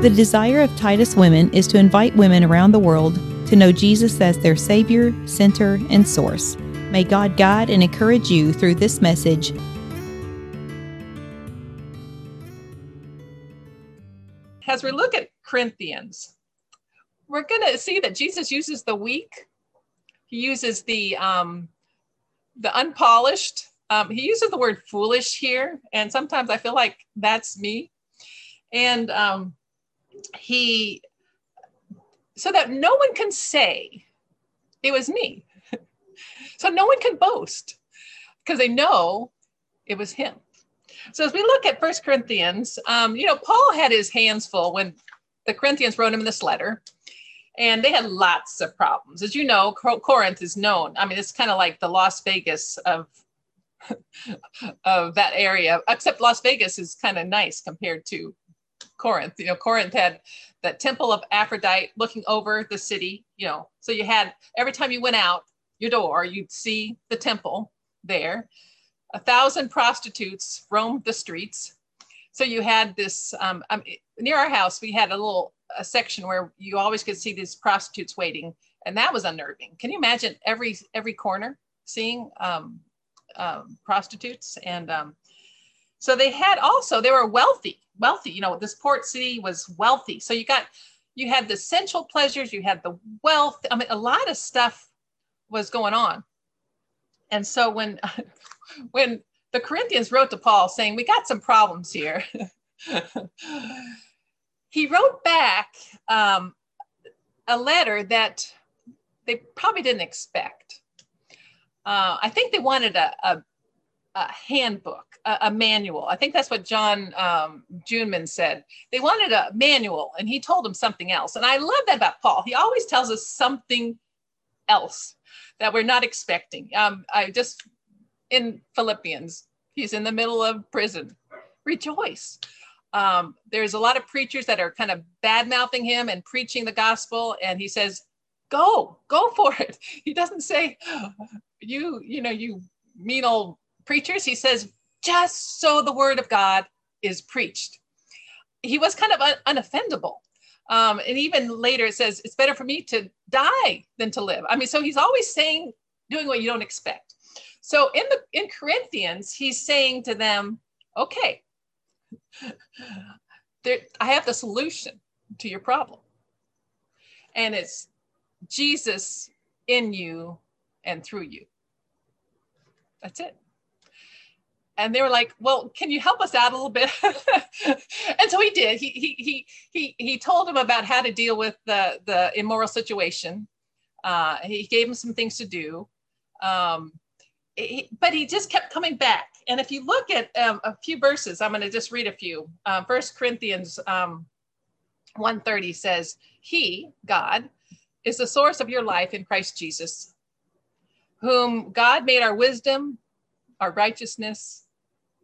The desire of Titus Women is to invite women around the world to know Jesus as their Savior, Center, and Source. May God guide and encourage you through this message. As we look at Corinthians, we're going to see that Jesus uses the weak, he uses the um, the unpolished. Um, he uses the word foolish here, and sometimes I feel like that's me. And um, he, so that no one can say it was me. so no one can boast because they know it was him. So as we look at First Corinthians, um, you know, Paul had his hands full when the Corinthians wrote him this letter and they had lots of problems. As you know, Corinth is known. I mean, it's kind of like the Las Vegas of of that area. Except Las Vegas is kind of nice compared to Corinth. You know, Corinth had that temple of Aphrodite looking over the city. You know, so you had every time you went out your door, you'd see the temple there. A thousand prostitutes roamed the streets. So you had this um, um, near our house. We had a little a section where you always could see these prostitutes waiting, and that was unnerving. Can you imagine every every corner seeing um, um, prostitutes? And um, so they had also they were wealthy, wealthy. You know, this port city was wealthy. So you got you had the sensual pleasures, you had the wealth. I mean, a lot of stuff was going on. And so when when the Corinthians wrote to Paul saying, "We got some problems here." he wrote back um, a letter that they probably didn't expect. Uh, I think they wanted a, a, a handbook, a, a, manual. I think that's what John um, Juneman said. They wanted a manual, and he told them something else. And I love that about Paul. He always tells us something else that we're not expecting. Um, I just, in Philippians, he's in the middle of prison. Rejoice um, there's a lot of preachers that are kind of bad mouthing him and preaching the gospel and he says go go for it he doesn't say you you know you mean old preachers he says just so the word of god is preached he was kind of un- unoffendable um, and even later it says it's better for me to die than to live i mean so he's always saying doing what you don't expect so in the in corinthians he's saying to them okay there, I have the solution to your problem. And it's Jesus in you and through you. That's it. And they were like, "Well, can you help us out a little bit?" and so he did. He he he he he told him about how to deal with the the immoral situation. Uh, he gave him some things to do. Um, he, but he just kept coming back. And if you look at um, a few verses, I'm going to just read a few. Uh, First Corinthians um, 130 says, He, God, is the source of your life in Christ Jesus, whom God made our wisdom, our righteousness,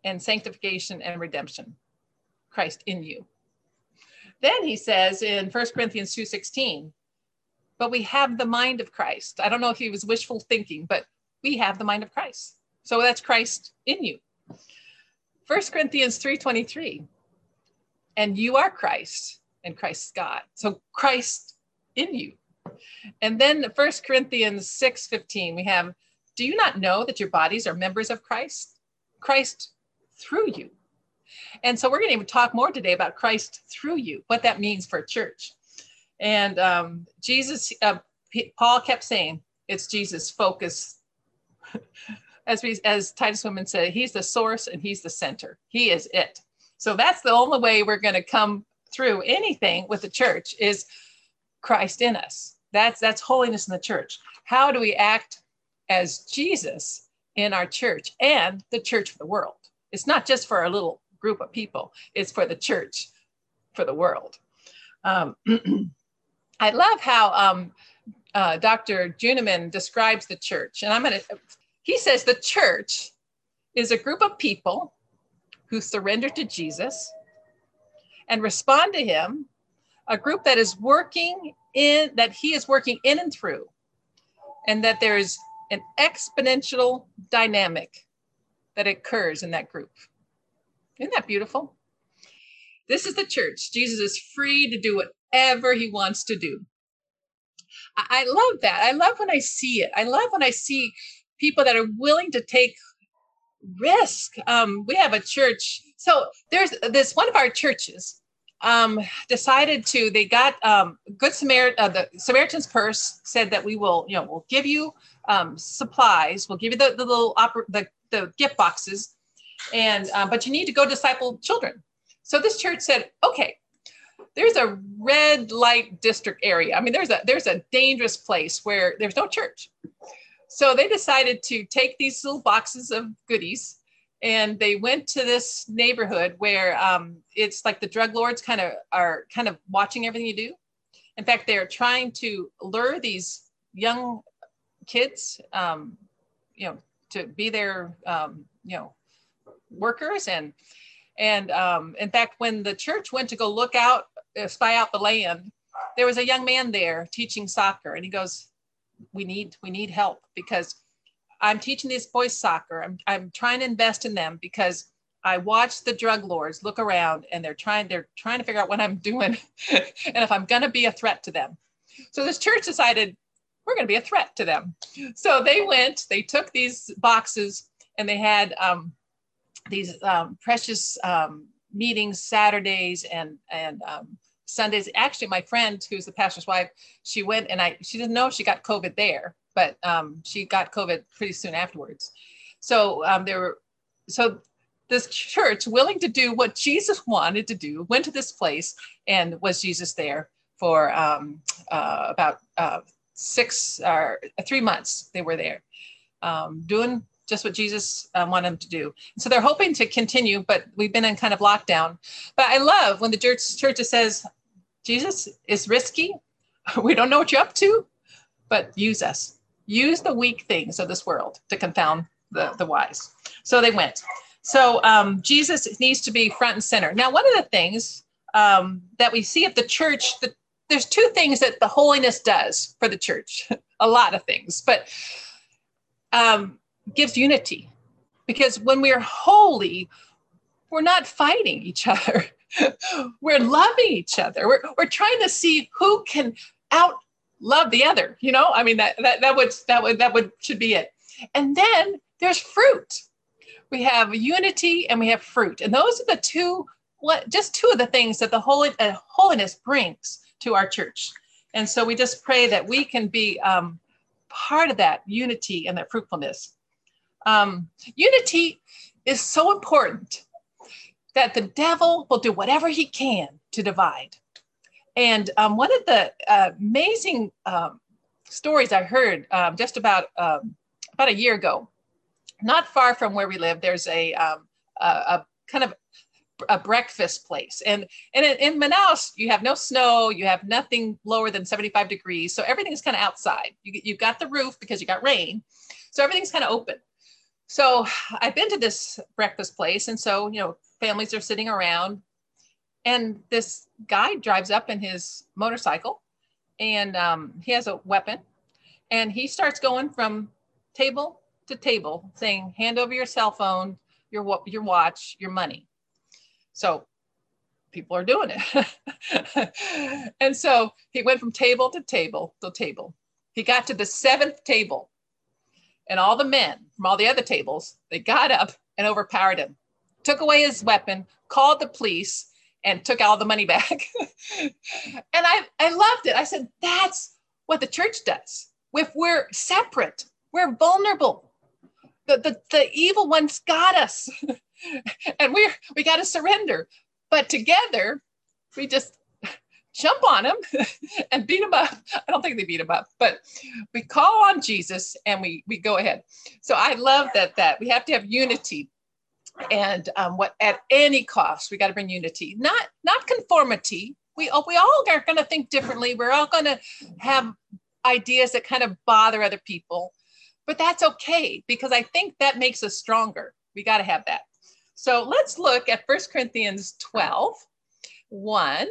and sanctification and redemption. Christ in you. Then he says in First Corinthians 2:16, but we have the mind of Christ. I don't know if he was wishful thinking, but we have the mind of Christ. So that's Christ in you. First Corinthians 3:23. And you are Christ, and Christ's God. So Christ in you. And then First Corinthians 6:15, we have, do you not know that your bodies are members of Christ? Christ through you. And so we're going to even talk more today about Christ through you, what that means for a church. And um, Jesus, uh, Paul kept saying, it's Jesus focus as we as Titus women said, he's the source and he's the center. He is it. So that's the only way we're going to come through anything with the church is Christ in us. That's that's holiness in the church. How do we act as Jesus in our church and the church of the world? It's not just for a little group of people. It's for the church, for the world. Um, I love how um, uh, Dr. Juneman describes the church, and I'm going to he says the church is a group of people who surrender to Jesus and respond to him, a group that is working in, that he is working in and through, and that there's an exponential dynamic that occurs in that group. Isn't that beautiful? This is the church. Jesus is free to do whatever he wants to do. I, love that. I love when I see it. I love when I see people that are willing to take risk. Um, we have a church. So there's this one of our churches um, decided to. They got um, Good Samaritan. Uh, the Samaritan's Purse said that we will, you know, we'll give you um, supplies. We'll give you the the little the the gift boxes, and uh, but you need to go disciple children. So this church said, okay, there's a red light district area. I mean, there's a there's a dangerous place where there's no church. So they decided to take these little boxes of goodies and they went to this neighborhood where um, it's like the drug lords kind of are kind of watching everything you do. In fact, they're trying to lure these young kids, um, you know, to be their, um, you know, workers and and um, in fact, when the church went to go look out, uh, spy out the land, there was a young man there teaching soccer, and he goes, "We need we need help because I'm teaching these boys soccer. I'm I'm trying to invest in them because." I watch the drug lords look around and they're trying they're trying to figure out what I'm doing and if I'm going to be a threat to them. So this church decided we're going to be a threat to them. So they went, they took these boxes and they had um, these um, precious um, meetings Saturdays and and um, Sundays. Actually, my friend who's the pastor's wife, she went and I she didn't know she got COVID there, but um, she got COVID pretty soon afterwards. So um, there were so this church willing to do what Jesus wanted to do went to this place and was Jesus there for um, uh, about uh, six or three months. They were there um, doing just what Jesus uh, wanted them to do. So they're hoping to continue, but we've been in kind of lockdown. But I love when the church church says, Jesus is risky. We don't know what you're up to, but use us. Use the weak things of this world to confound the, the wise. So they went. So um, Jesus needs to be front and center. Now, one of the things um, that we see at the church, the, there's two things that the holiness does for the church, a lot of things, but um, gives unity because when we're holy, we're not fighting each other. we're loving each other. We're, we're trying to see who can out love the other. You know, I mean, that, that, that would, that would, that would, should be it. And then there's fruit. We have unity and we have fruit. And those are the two, what, just two of the things that the holy, uh, holiness brings to our church. And so we just pray that we can be um, part of that unity and that fruitfulness. Um, unity is so important that the devil will do whatever he can to divide. And um, one of the uh, amazing um, stories I heard um, just about um, about a year ago, not far from where we live, there's a, um, a, a kind of a breakfast place. And, and in, in, Manaus, you have no snow, you have nothing lower than 75 degrees. So everything's kind of outside. You, you've got the roof because you got rain. So everything's kind of open. So I've been to this breakfast place, and so you know, families are sitting around, and this guy drives up in his motorcycle, and um, he has a weapon, and he starts going from table to table, saying, "Hand over your cell phone, your your watch, your money." So people are doing it, and so he went from table to table to table. He got to the seventh table and all the men from all the other tables, they got up and overpowered him, took away his weapon, called the police, and took all the money back. and I, I loved it. I said, that's what the church does. If we're separate, we're vulnerable. The, the, the evil one's got us. and we're we got to surrender. But together, we just jump on them and beat them up. I don't think they beat them up, but we call on Jesus and we we go ahead. So I love that that we have to have unity, and um, what at any cost we got to bring unity, not not conformity. We we all are going to think differently. We're all going to have ideas that kind of bother other people, but that's okay because I think that makes us stronger. We got to have that. So let's look at First Corinthians 12, 1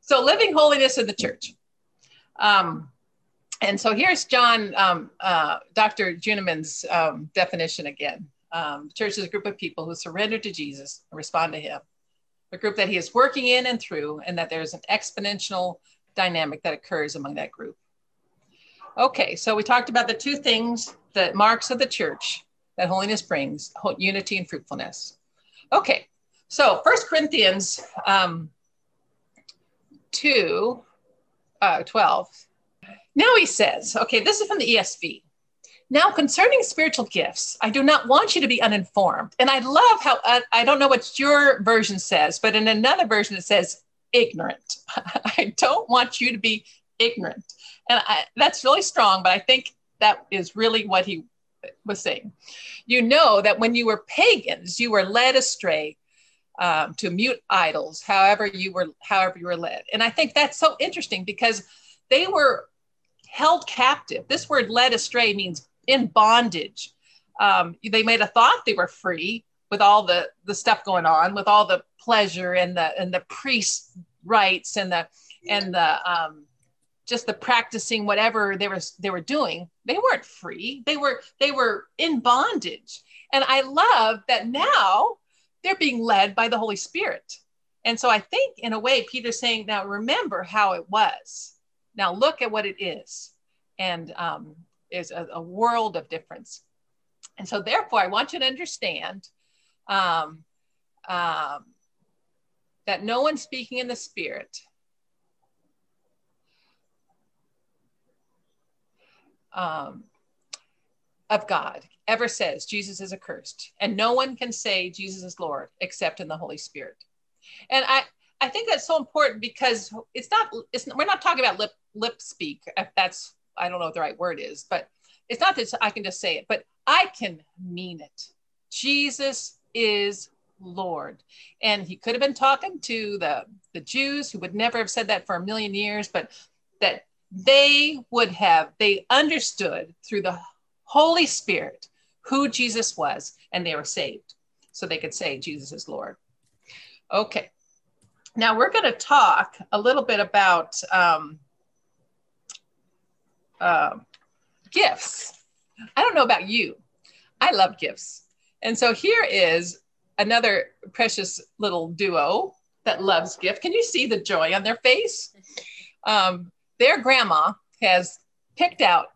so living holiness in the church. Um, and so here's John, um, uh, Dr. Juneman's um, definition again. Um, church is a group of people who surrender to Jesus and respond to him. a group that he is working in and through, and that there's an exponential dynamic that occurs among that group. Okay, so we talked about the two things, the marks of the church that holiness brings unity and fruitfulness. Okay, so First Corinthians um, 2 uh, 12. Now he says, okay, this is from the ESV. Now, concerning spiritual gifts, I do not want you to be uninformed. And I love how, uh, I don't know what your version says, but in another version it says ignorant. I don't want you to be ignorant. And I, that's really strong, but I think that is really what he was saying. You know that when you were pagans, you were led astray um, to mute idols, however you were, however you were led. And I think that's so interesting because they were held captive. This word led astray means in bondage. Um, they made a thought they were free with all the the stuff going on, with all the pleasure and the and the priest rites and the and the um, just the practicing whatever they were they were doing. They weren't free. They were they were in bondage. And I love that now they're being led by the Holy Spirit. And so I think in a way Peter's saying, now remember how it was. Now look at what it is. And um, is a, a world of difference. And so, therefore, I want you to understand um, um, that no one speaking in the Spirit um, of God ever says Jesus is accursed, and no one can say Jesus is Lord except in the Holy Spirit. And I, I think that's so important because it's not, it's, we're not talking about lip, lip speak, if that's I don't know what the right word is, but it's not that I can just say it, but I can mean it. Jesus is Lord. And he could have been talking to the, the Jews who would never have said that for a million years, but that they would have, they understood through the Holy Spirit who Jesus was, and they were saved. So they could say, Jesus is Lord. Okay. Now we're going to talk a little bit about um, um, gifts. I don't know about you. I love gifts. And so here is another precious little duo that loves gift. Can you see the joy on their face? Um, their grandma has picked out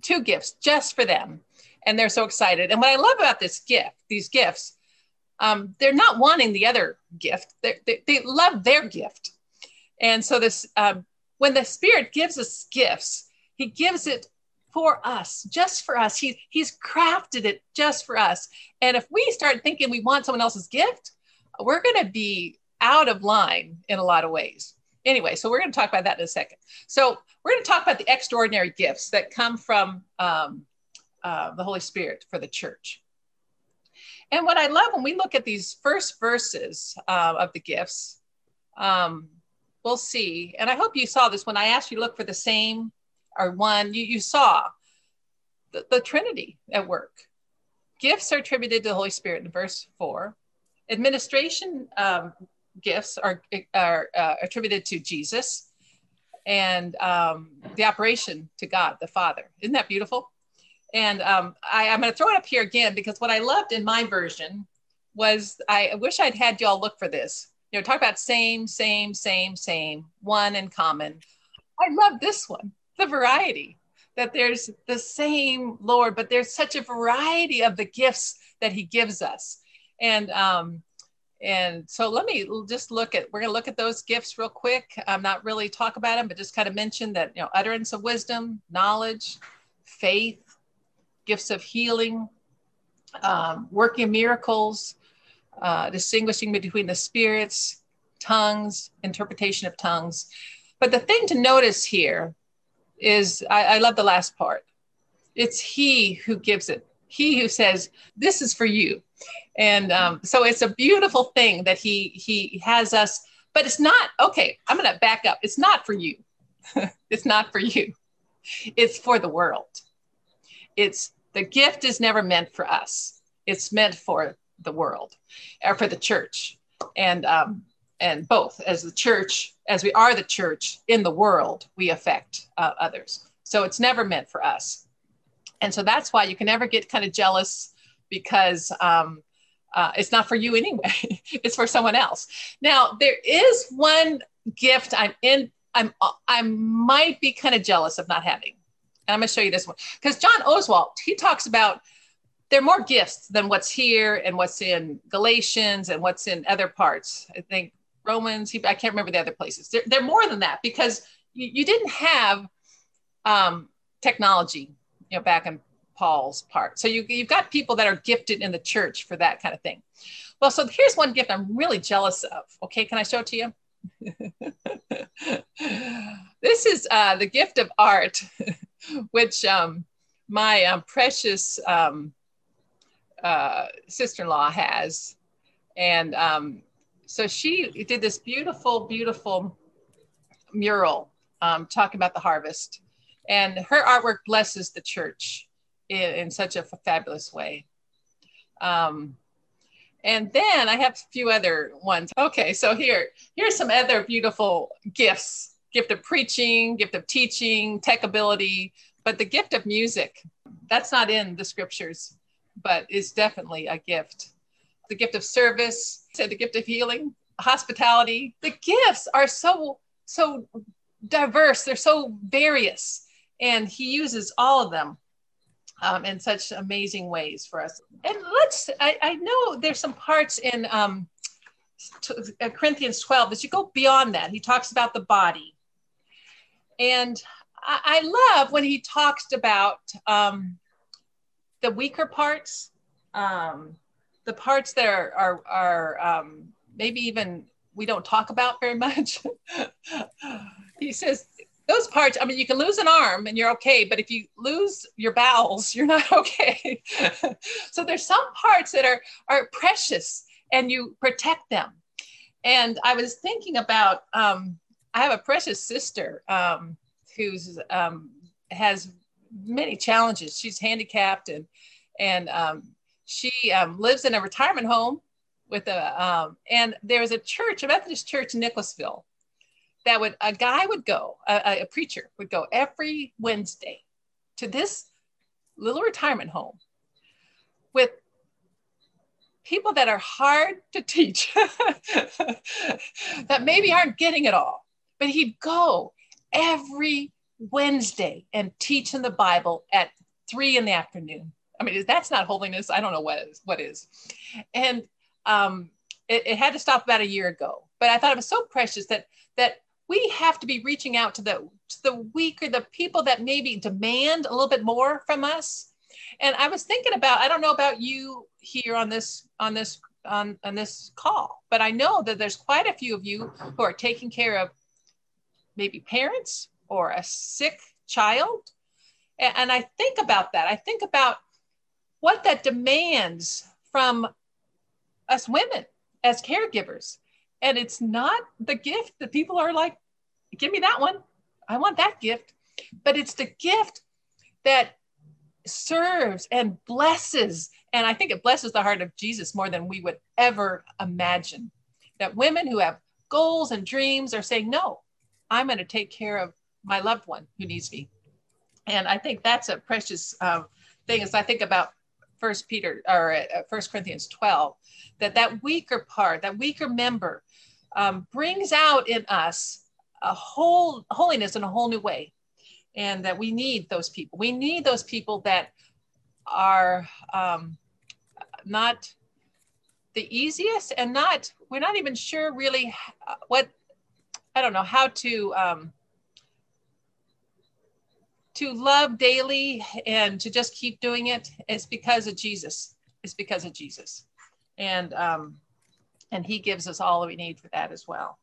two gifts just for them. And they're so excited. And what I love about this gift, these gifts, um, they're not wanting the other gift. They, they, love their gift. And so this, um, when the Spirit gives us gifts, he gives it for us, just for us. He, he's crafted it just for us. And if we start thinking we want someone else's gift, we're going to be out of line in a lot of ways. Anyway, so we're going to talk about that in a second. So we're going to talk about the extraordinary gifts that come from um, uh, the Holy Spirit for the church. And what I love when we look at these first verses uh, of the gifts, um, we'll see. And I hope you saw this when I asked you to look for the same or one, you, you saw the, the Trinity at work. Gifts are attributed to the Holy Spirit in verse four. Administration um, gifts are, are uh, attributed to Jesus and um, the operation to God the Father. Isn't that beautiful? And um, I, am going to throw it up here again because what I loved in my version was I wish I'd had y'all look for this. You know, talk about same, same, same, same, one in common. I love this one the variety that there's the same Lord, but there's such a variety of the gifts that He gives us. And um, and so let me just look at we're going to look at those gifts real quick. I'm not really talk about them, but just kind of mention that you know utterance of wisdom, knowledge, faith, gifts of healing, um, working miracles, uh, distinguishing between the spirits, tongues, interpretation of tongues. But the thing to notice here is I, I love the last part. It's He who gives it. He who says, "This is for you," and um, so it's a beautiful thing that He He has us. But it's not okay. I'm to back up. It's not for you. it's not for you. It's for the world. It's the gift is never meant for us. It's meant for the world or for the church. And um, and both as the church as we are the church in the world we affect uh, others so it's never meant for us and so that's why you can never get kind of jealous because um, uh, it's not for you anyway. it's for someone else. Now there is one gift I'm in. I'm I might be kind of jealous of not having. And I'm going to show you this one because John Oswalt he talks about there are more gifts than what's here and what's in Galatians and what's in other parts. I think Romans. He, I can't remember the other places. They're, they're more than that because you, you didn't have um, technology, you know, back in Paul's part. So you, you've got people that are gifted in the church for that kind of thing. Well, so here's one gift I'm really jealous of. Okay, can I show it to you? this is uh, the gift of art, which um, my um, precious um, uh, sister-in-law has, and um, so she did this beautiful, beautiful mural um, talking about the harvest, and her artwork blesses the church in, in such a fabulous way. Um, and then I have a few other ones. Okay, so here, here's some other beautiful gifts gift of preaching, gift of teaching, tech ability, but the gift of music, that's not in the scriptures, but is definitely a gift. The gift of service, say the gift of healing, hospitality. The gifts are so, so diverse, they're so various, and he uses all of them um, in such amazing ways for us. And let's, I, I know there's some parts in um, uh, Corinthians 12 as you go beyond that. He talks about the body. And I, I love when he talks about um, the weaker parts, um, the parts that are, are, are um, maybe even we don't talk about very much. he says those parts, I mean, you can lose an arm and you're okay, but if you lose your bowels, you're not okay. so there's some parts that are, are precious and you protect them. And I was thinking about, um, I have a precious sister um, who's um, has many challenges. She's handicapped and, and um, she um, lives in a retirement home with a, um, and there was a church, a Methodist church in Nicholasville that would a guy would go, a, a preacher would go every Wednesday to this little retirement home with people that are hard to teach, that maybe aren't getting it all. But he'd go every Wednesday and teach in the Bible at three in the afternoon. I mean, that's not holiness. I don't know what is. What is? And um, it, it had to stop about a year ago. But I thought it was so precious that that we have to be reaching out to the to the weaker, the people that maybe demand a little bit more from us. And I was thinking about, I don't know about you here on this on this on, on this call, but I know that there's quite a few of you who are taking care of maybe parents or a sick child. And, and I think about that. I think about what that demands from us women as caregivers and it's not the gift that people are like, give me that one. I want that gift. But it's the gift that serves and blesses. And I think it blesses the heart of Jesus more than we would ever imagine. That women who have goals and dreams are saying, no, I'm going to take care of my loved one who needs me. And I think that's a precious um, thing as I think about First Peter or uh, First Corinthians 12, that that weaker part, that weaker member um, brings out in us a whole holiness in a whole new way. And that we need those people. We need those people that are um, not the easiest and not we're not even sure really what i don't know how to um, to love daily and to just keep doing it is because of jesus it's because of jesus and um, and he gives us all we need for that as well.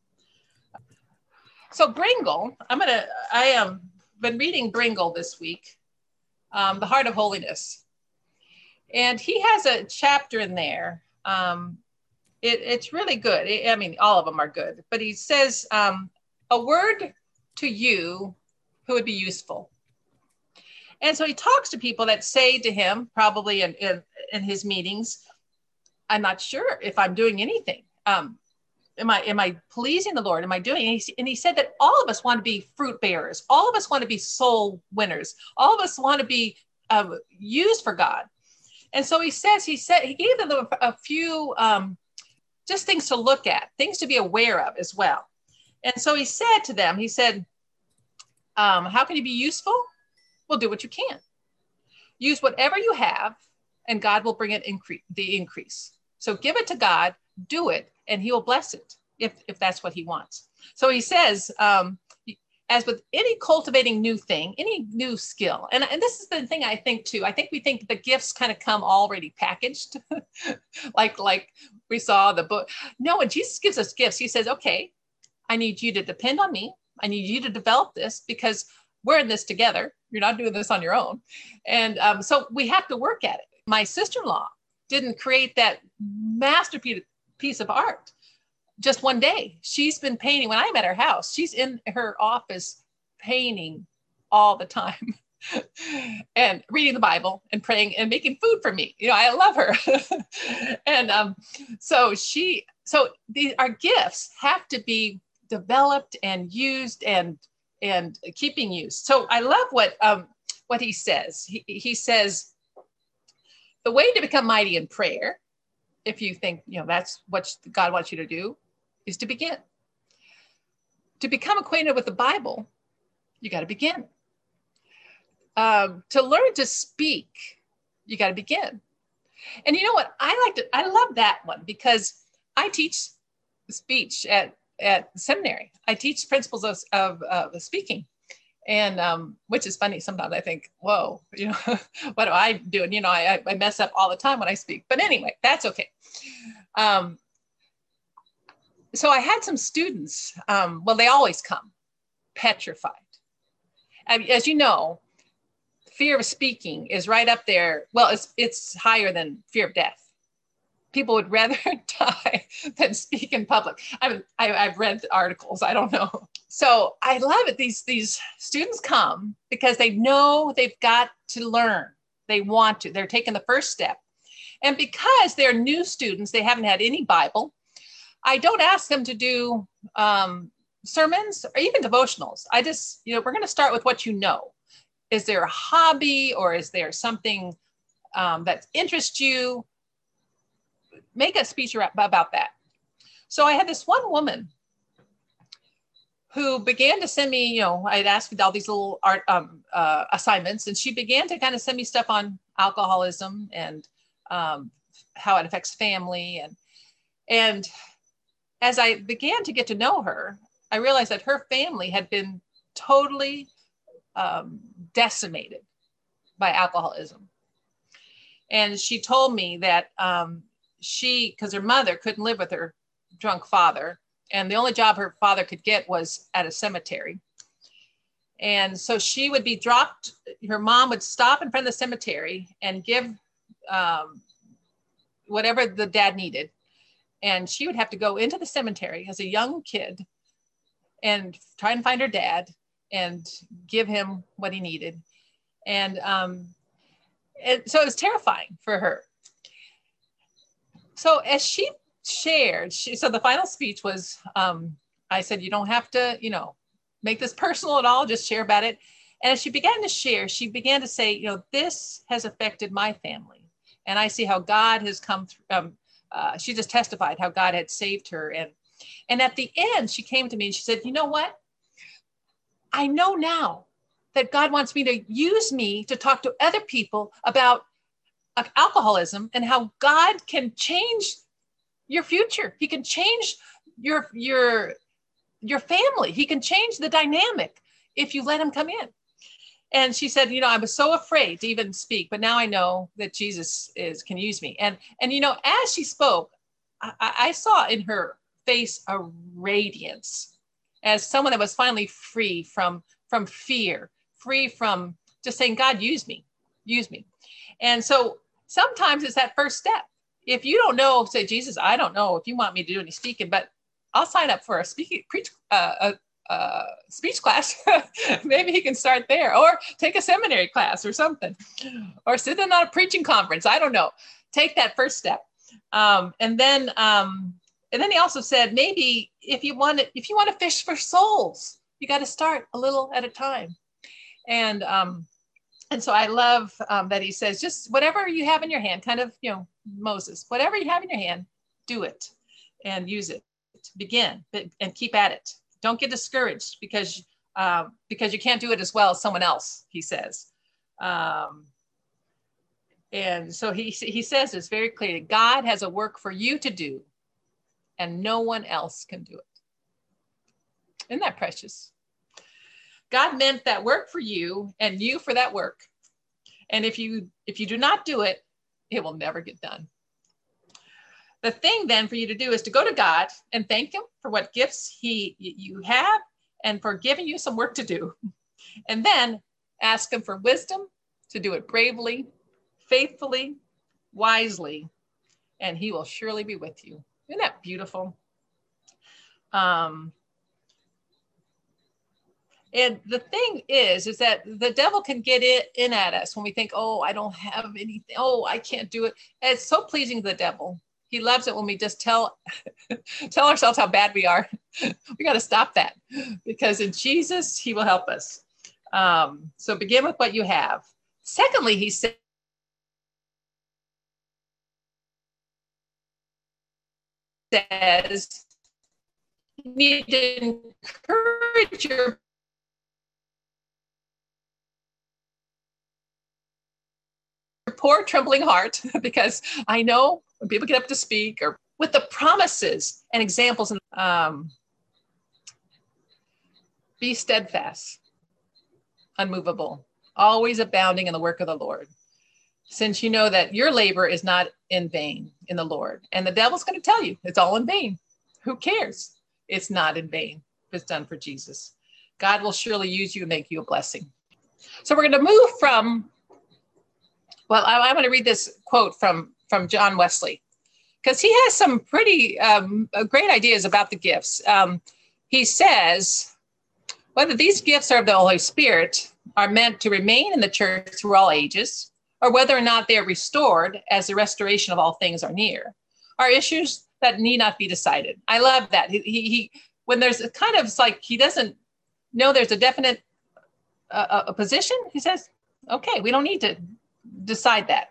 So Brengle, I'm gonna, I am um, been reading Brengle this week, um, The Heart of Holiness. And he has a chapter in there. Um, it, it's really good. I mean, all of them are good, but he says, um, a word to you who would be useful. And so he talks to people that say to him, probably in, in, in his meetings, I'm not sure if I'm doing anything. Um, am I am I pleasing the Lord? Am I doing? And he, and he said that all of us want to be fruit bearers. All of us want to be soul winners. All of us want to be uh, used for God. And so he says, he said, he gave them a, a few um, just things to look at, things to be aware of as well. And so he said to them, he said, um, How can you be useful? Well, do what you can. Use whatever you have, and God will bring it increase the increase. So give it to God, do it, and He will bless it if if that's what He wants. So He says, um, as with any cultivating new thing, any new skill, and, and this is the thing I think too. I think we think the gifts kind of come already packaged, like like we saw the book. No, when Jesus gives us gifts, He says, "Okay, I need you to depend on me. I need you to develop this because we're in this together. You're not doing this on your own. And um, so we have to work at it. My sister in law didn't create that masterpiece piece of art just one day. She's been painting. When I'm at her house, she's in her office painting all the time. and reading the Bible and praying and making food for me. You know, I love her. and um, so she, so the, our gifts have to be developed and used and and keeping used. So I love what um, what he says. He, he says the way to become mighty in prayer, if you think you know that's what God wants you to do, is to begin. To become acquainted with the Bible, you got to begin. Um, to learn to speak, you got to begin. And you know what? I like to. I love that one because I teach speech at at seminary. I teach principles of, of, of speaking, and um, which is funny. Sometimes I think, whoa, you know, what do I do? And you know, I, I mess up all the time when I speak. But anyway, that's okay. Um, so I had some students. Um, well, they always come petrified. As you know, fear of speaking is right up there. Well, it's it's higher than fear of death people would rather die than speak in public. I mean, I, have read articles. I don't know. So I love it. These these students come because they know they've got to learn. They want to. They're taking the first step, and because they're new students, they haven't had any Bible. I don't ask them to do um, sermons or even devotionals. I just, you know, we're going to start with what you know. Is there a hobby or is there something um, that interests you? Make a speech about that. So I had this one woman who began to send me, you know, I'd asked all these little art um, uh, assignments, and she began to kind of send me stuff on alcoholism and um, how it affects family, and and as I began to get to know her, I realized that her family had been totally um, decimated by alcoholism, and she told me that um, she, because her mother couldn't live with her drunk father, and the only job her father could get was at a cemetery. And so she would be dropped, her mom would stop in front of the cemetery and give um, whatever the dad needed. And she would have to go into the cemetery as a young kid and try and find her dad and give him what he needed. And, um, and so it was terrifying for her so as she shared, she, so the final speech was, um, I said, you don't have to, you know, make this personal at all, just share about it. And as she began to share, she began to say, you know, this has affected my family. And I see how God has come through. Um, uh, she just testified how God had saved her. And, and at the end, she came to me and she said, you know what? I know now that God wants me to use me to talk to other people about alcoholism and how God can change your future. He can change your your your family. He can change the dynamic if you let him come in. And she said, you know, I was so afraid to even speak, but now I know that Jesus is can use me. And and you know, as she spoke, I, I saw in her face a radiance as someone that was finally free from from fear, free from just saying, God, use me, use me. And so sometimes it's that first step. If you don't know, say, Jesus, I don't know if you want me to do any speaking, but I'll sign up for a speaking preach uh, a, speech class. Maybe he can start there, or take a seminary class or something, or sit in on a preaching conference. I don't know. Take that first step, um, and then um, and then he also said maybe if you want to if you want to fish for souls, you got to start a little at a time, and um, and so I love um, that he says, just whatever you have in your hand, kind of, you know, Moses, whatever you have in your hand, do it and use it. Begin and keep at it. Don't get discouraged because uh, because you can't do it as well as someone else. He says, um, and so he he says it's very clearly: God has a work for you to do, and no one else can do it. Isn't that precious? God meant that work for you and you for that work. And if you if you do not do it, it will never get done. The thing then for you to do is to go to God and thank him for what gifts he you have and for giving you some work to do. And then ask him for wisdom to do it bravely, faithfully, wisely, and he will surely be with you. Isn't that beautiful? Um, and the thing is, is that the devil can get it in at us when we think, oh, I don't have anything. Oh, I can't do it. And it's so pleasing to the devil. He loves it when we just tell tell ourselves how bad we are. we got to stop that because in Jesus, he will help us. Um, so begin with what you have. Secondly, he says, says you need to encourage your poor trembling heart because I know when people get up to speak or with the promises and examples and um, be steadfast, unmovable, always abounding in the work of the Lord. Since you know that your labor is not in vain in the Lord. And the devil's going to tell you it's all in vain. Who cares? It's not in vain if it's done for Jesus. God will surely use you and make you a blessing. So we're going to move from well, I, I want to read this quote from from John Wesley because he has some pretty um, uh, great ideas about the gifts. Um, he says whether these gifts are of the Holy Spirit are meant to remain in the church through all ages, or whether or not they are restored as the restoration of all things are near, are issues that need not be decided. I love that. He, he, he when there's a kind of like he doesn't know there's a definite uh, a position, he says, okay, we don't need to decide that.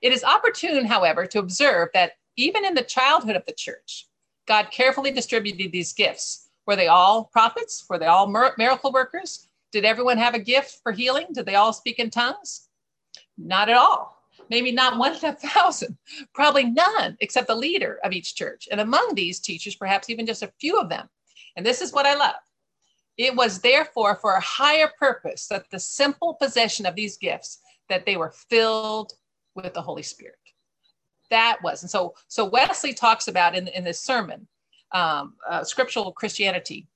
It is opportune, however, to observe that even in the childhood of the church, God carefully distributed these gifts. Were they all prophets? Were they all miracle workers? Did everyone have a gift for healing? Did they all speak in tongues? Not at all. Maybe not one in a thousand. Probably none, except the leader of each church. And among these teachers, perhaps even just a few of them. And this is what I love. It was therefore for a higher purpose that the simple possession of these gifts that they were filled with the Holy Spirit. That was, and so so Wesley talks about in, in this sermon, um, uh, scriptural Christianity.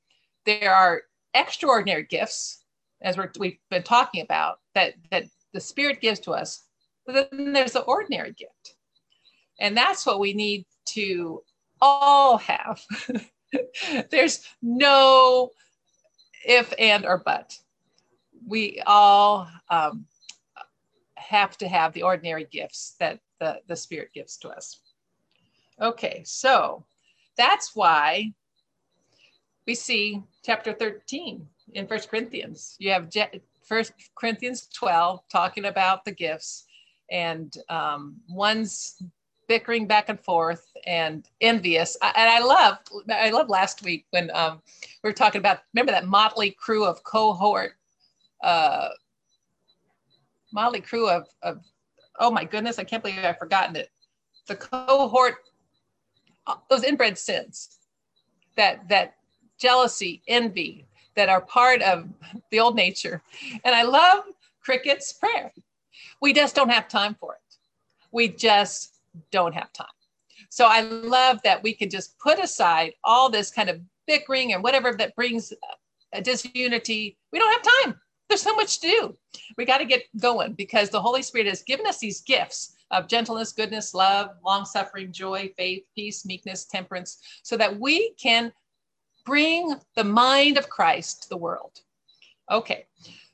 There are extraordinary gifts, as we we've been talking about, that that the Spirit gives to us. But then there's the ordinary gift, and that's what we need to all have. there's no if and or but. We all um, have to have the ordinary gifts that the, the Spirit gives to us. Okay, so that's why we see chapter 13 in First Corinthians. You have First Corinthians 12 talking about the gifts, and um, one's bickering back and forth and envious. I, and I love, I love last week when um, we were talking about. Remember that motley crew of cohort uh, motley crew of, of oh my goodness, I can't believe I've forgotten it. The cohort, uh, those inbred sins, that that jealousy, envy, that are part of the old nature. And I love Cricket's prayer. We just don't have time for it. We just don't have time. So I love that we can just put aside all this kind of bickering and whatever that brings a disunity. We don't have time there's so much to do. We got to get going because the Holy Spirit has given us these gifts of gentleness, goodness, love, long suffering, joy, faith, peace, meekness, temperance, so that we can bring the mind of Christ to the world. Okay,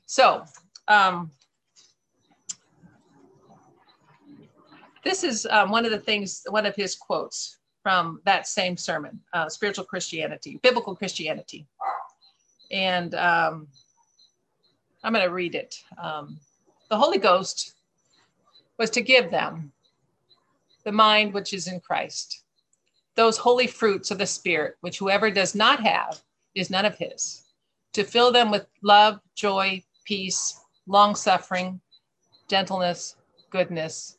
so um, this is um, one of the things, one of his quotes from that same sermon, uh, Spiritual Christianity, Biblical Christianity. And um, I'm going to read it. Um, the Holy Ghost was to give them the mind which is in Christ, those holy fruits of the Spirit, which whoever does not have is none of his, to fill them with love, joy, peace, long suffering, gentleness, goodness,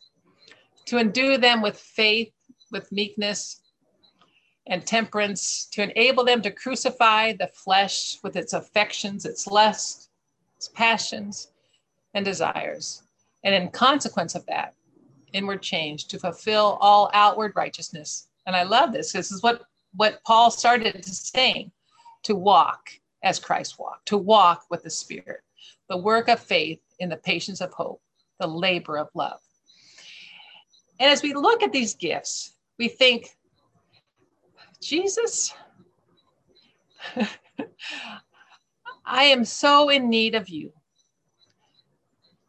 to endue them with faith, with meekness, and temperance, to enable them to crucify the flesh with its affections, its lusts, passions, and desires. And in consequence of that, inward change to fulfill all outward righteousness. And I love this. This is what, what Paul started saying to walk as Christ walked, to walk with the Spirit, the work of faith in the patience of hope, the labor of love. And as we look at these gifts, we think, Jesus, I am so in need of you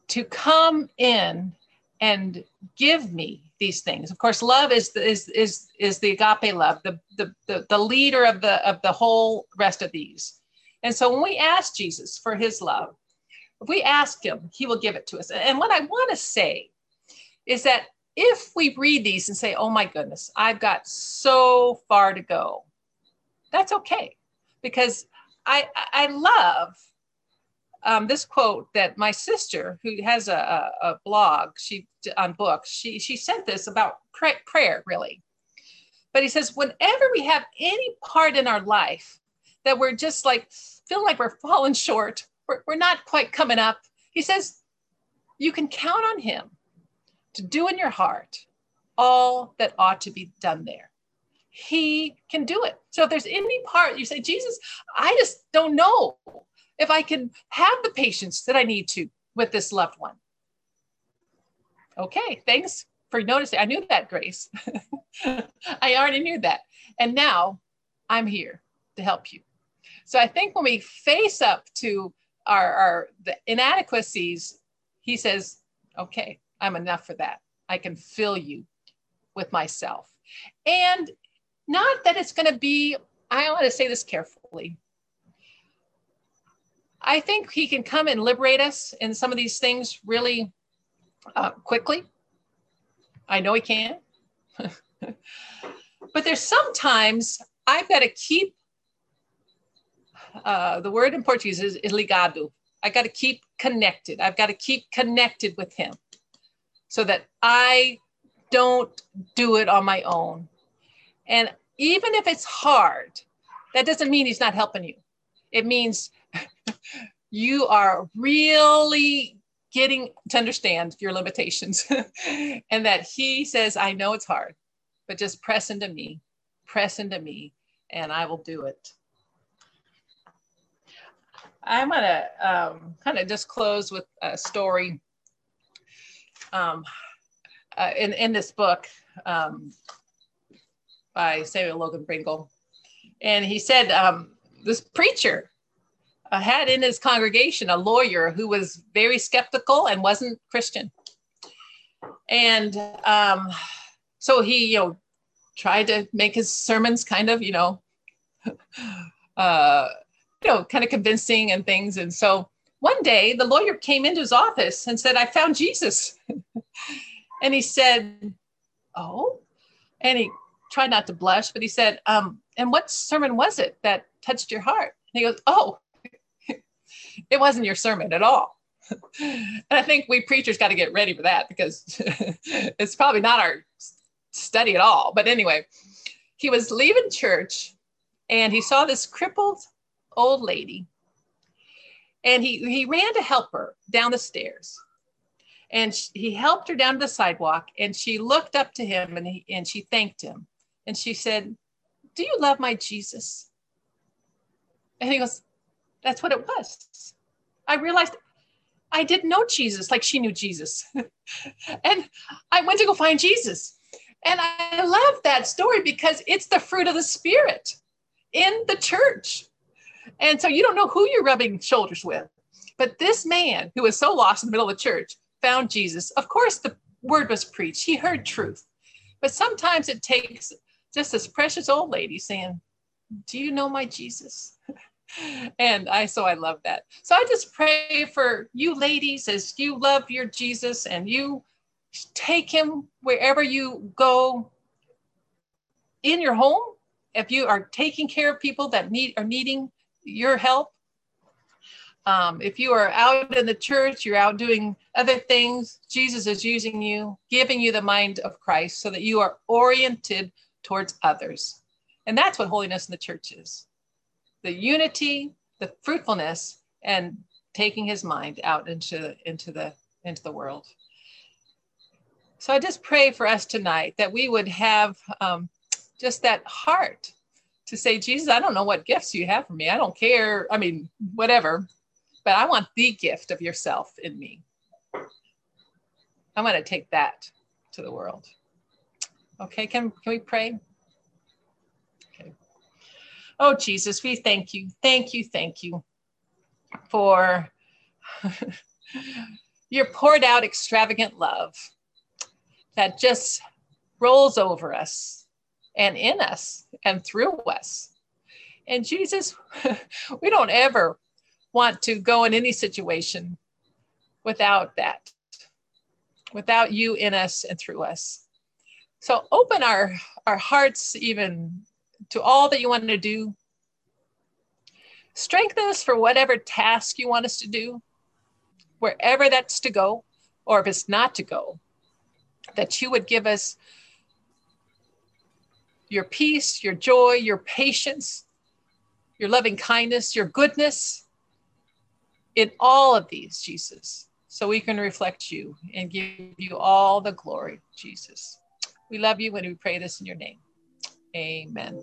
to come in and give me these things. Of course, love is the, is is is the agape love, the, the the the leader of the of the whole rest of these. And so when we ask Jesus for his love, if we ask him, he will give it to us. And what I want to say is that if we read these and say, oh my goodness, I've got so far to go, that's okay. Because I, I love um, this quote that my sister, who has a, a, blog she on books, she, she sent this about prayer, really. But he says, whenever we have any part in our life that we're just like, feel like we're falling short, we're, we're not quite coming up, he says, you can count on him to do in your heart all that ought to be done there. He can do it. So if there's any part you say, Jesus, I just don't know if I can have the patience that I need to with this loved one. Okay, thanks for noticing. I knew that, Grace. I already knew that. And now I'm here to help you. So I think when we face up to our, our the inadequacies, he says, okay, I'm enough for that. I can fill you with myself. And not that it's going to be, I want to say this carefully. I think he can come and liberate us in some of these things really uh, quickly. I know he can. but there's sometimes I've got to keep uh, the word in Portuguese is, is ligado. I got to keep connected. I've got to keep connected with him so that I don't do it on my own. And even if it's hard, that doesn't mean he's not helping you. It means you are really getting to understand your limitations and that he says, I know it's hard, but just press into me, press into me, and I will do it. I'm going to um, kind of just close with a story um, uh, in, in this book um, by Samuel Logan Brengle. And he said um, this preacher uh, had in his congregation a lawyer who was very skeptical and wasn't Christian. And um, so he, you know, tried to make his sermons kind of, you know, uh, you know, kind of convincing and things. And so one day the lawyer came into his office and said, I found Jesus. and he said, Oh, and he tried not to blush, but he said, um, And what sermon was it that touched your heart? And he goes, Oh, it wasn't your sermon at all. and I think we preachers got to get ready for that because it's probably not our study at all. But anyway, he was leaving church and he saw this crippled old lady and he, he ran to help her down the stairs. And she, he helped her down to the sidewalk and she looked up to him and, he, and she thanked him. And she said, Do you love my Jesus? And he goes, That's what it was. I realized I didn't know Jesus like she knew Jesus. and I went to go find Jesus. And I love that story because it's the fruit of the Spirit in the church. And so you don't know who you're rubbing shoulders with. But this man who was so lost in the middle of the church found Jesus. Of course, the word was preached, he heard truth. But sometimes it takes just this precious old lady saying, Do you know my Jesus? and I so I love that. So I just pray for you ladies as you love your Jesus and you take him wherever you go in your home. If you are taking care of people that need are needing your help, um, if you are out in the church, you're out doing other things, Jesus is using you, giving you the mind of Christ so that you are oriented towards others. And that's what holiness in the church is the unity, the fruitfulness, and taking his mind out into, into, the, into the world. So I just pray for us tonight that we would have um, just that heart to say, Jesus, I don't know what gifts you have for me. I don't care. I mean, whatever but I want the gift of yourself in me. I want to take that to the world. Okay, can, can we pray? Okay. Oh, Jesus, we thank you. Thank you. Thank you for your poured out extravagant love that just rolls over us and in us and through us. And Jesus, we don't ever want to go in any situation without that, without you in us and through us. So open our, our hearts even to all that you want to do. Strengthen us for whatever task you want us to do, wherever that's to go, or if it's not to go, that you would give us your peace, your joy, your patience, your loving kindness, your goodness, in all of these, Jesus, so we can reflect you and give you all the glory, Jesus. We love you when we pray this in your name. Amen.